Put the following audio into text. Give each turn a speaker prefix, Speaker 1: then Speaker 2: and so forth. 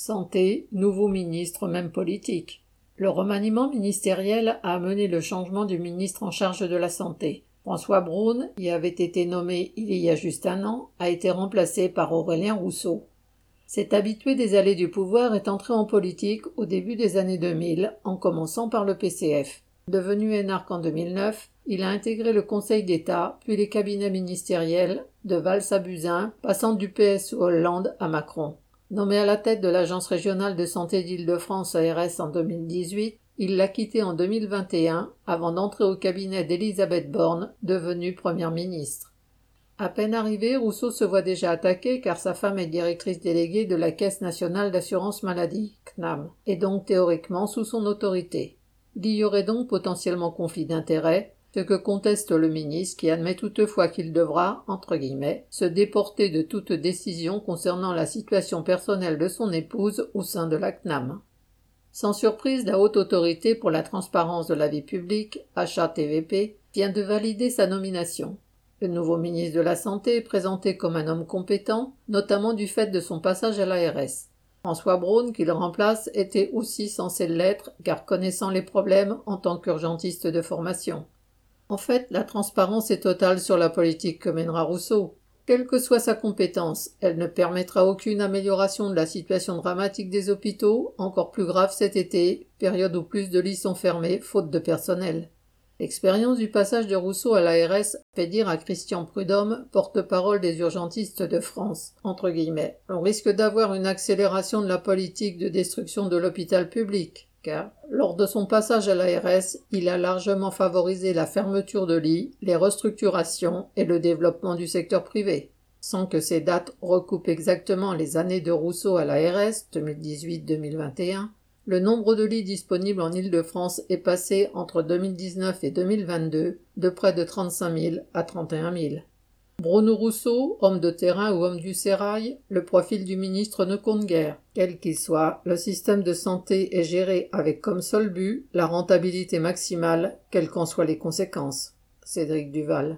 Speaker 1: Santé, nouveau ministre, même politique. Le remaniement ministériel a amené le changement du ministre en charge de la santé. François Braun, qui avait été nommé il y a juste un an, a été remplacé par Aurélien Rousseau. Cet habitué des allées du pouvoir est entré en politique au début des années 2000, en commençant par le PCF. Devenu énarque en 2009, il a intégré le Conseil d'État, puis les cabinets ministériels, de Valls à passant du PS Hollande à Macron. Nommé à la tête de l'Agence régionale de santé d'Île-de-France ARS en 2018, il l'a quitté en 2021 avant d'entrer au cabinet d'Elisabeth Borne, devenue première ministre. À peine arrivé, Rousseau se voit déjà attaqué car sa femme est directrice déléguée de la Caisse nationale d'assurance maladie, CNAM, et donc théoriquement sous son autorité. Il y aurait donc potentiellement conflit d'intérêts, ce que conteste le ministre qui admet toutefois qu'il devra, entre guillemets, se déporter de toute décision concernant la situation personnelle de son épouse au sein de la CNAM. Sans surprise, la Haute Autorité pour la transparence de la vie publique, HATVP, vient de valider sa nomination. Le nouveau ministre de la Santé est présenté comme un homme compétent, notamment du fait de son passage à l'ARS. François Braun, qui le remplace, était aussi censé l'être, car connaissant les problèmes en tant qu'urgentiste de formation. En fait, la transparence est totale sur la politique que mènera Rousseau. Quelle que soit sa compétence, elle ne permettra aucune amélioration de la situation dramatique des hôpitaux, encore plus grave cet été, période où plus de lits sont fermés, faute de personnel. L'expérience du passage de Rousseau à l'ARS fait dire à Christian Prudhomme, porte-parole des urgentistes de France, entre guillemets, on risque d'avoir une accélération de la politique de destruction de l'hôpital public car, lors de son passage à l'ARS, il a largement favorisé la fermeture de lits, les restructurations et le développement du secteur privé. Sans que ces dates recoupent exactement les années de Rousseau à l'ARS 2018-2021, le nombre de lits disponibles en Île-de-France est passé entre 2019 et 2022 de près de 35 000 à 31 000. Bruno Rousseau, homme de terrain ou homme du sérail, le profil du ministre ne compte guère. Quel qu'il soit, le système de santé est géré avec comme seul but la rentabilité maximale, quelles qu'en soient les conséquences. Cédric Duval.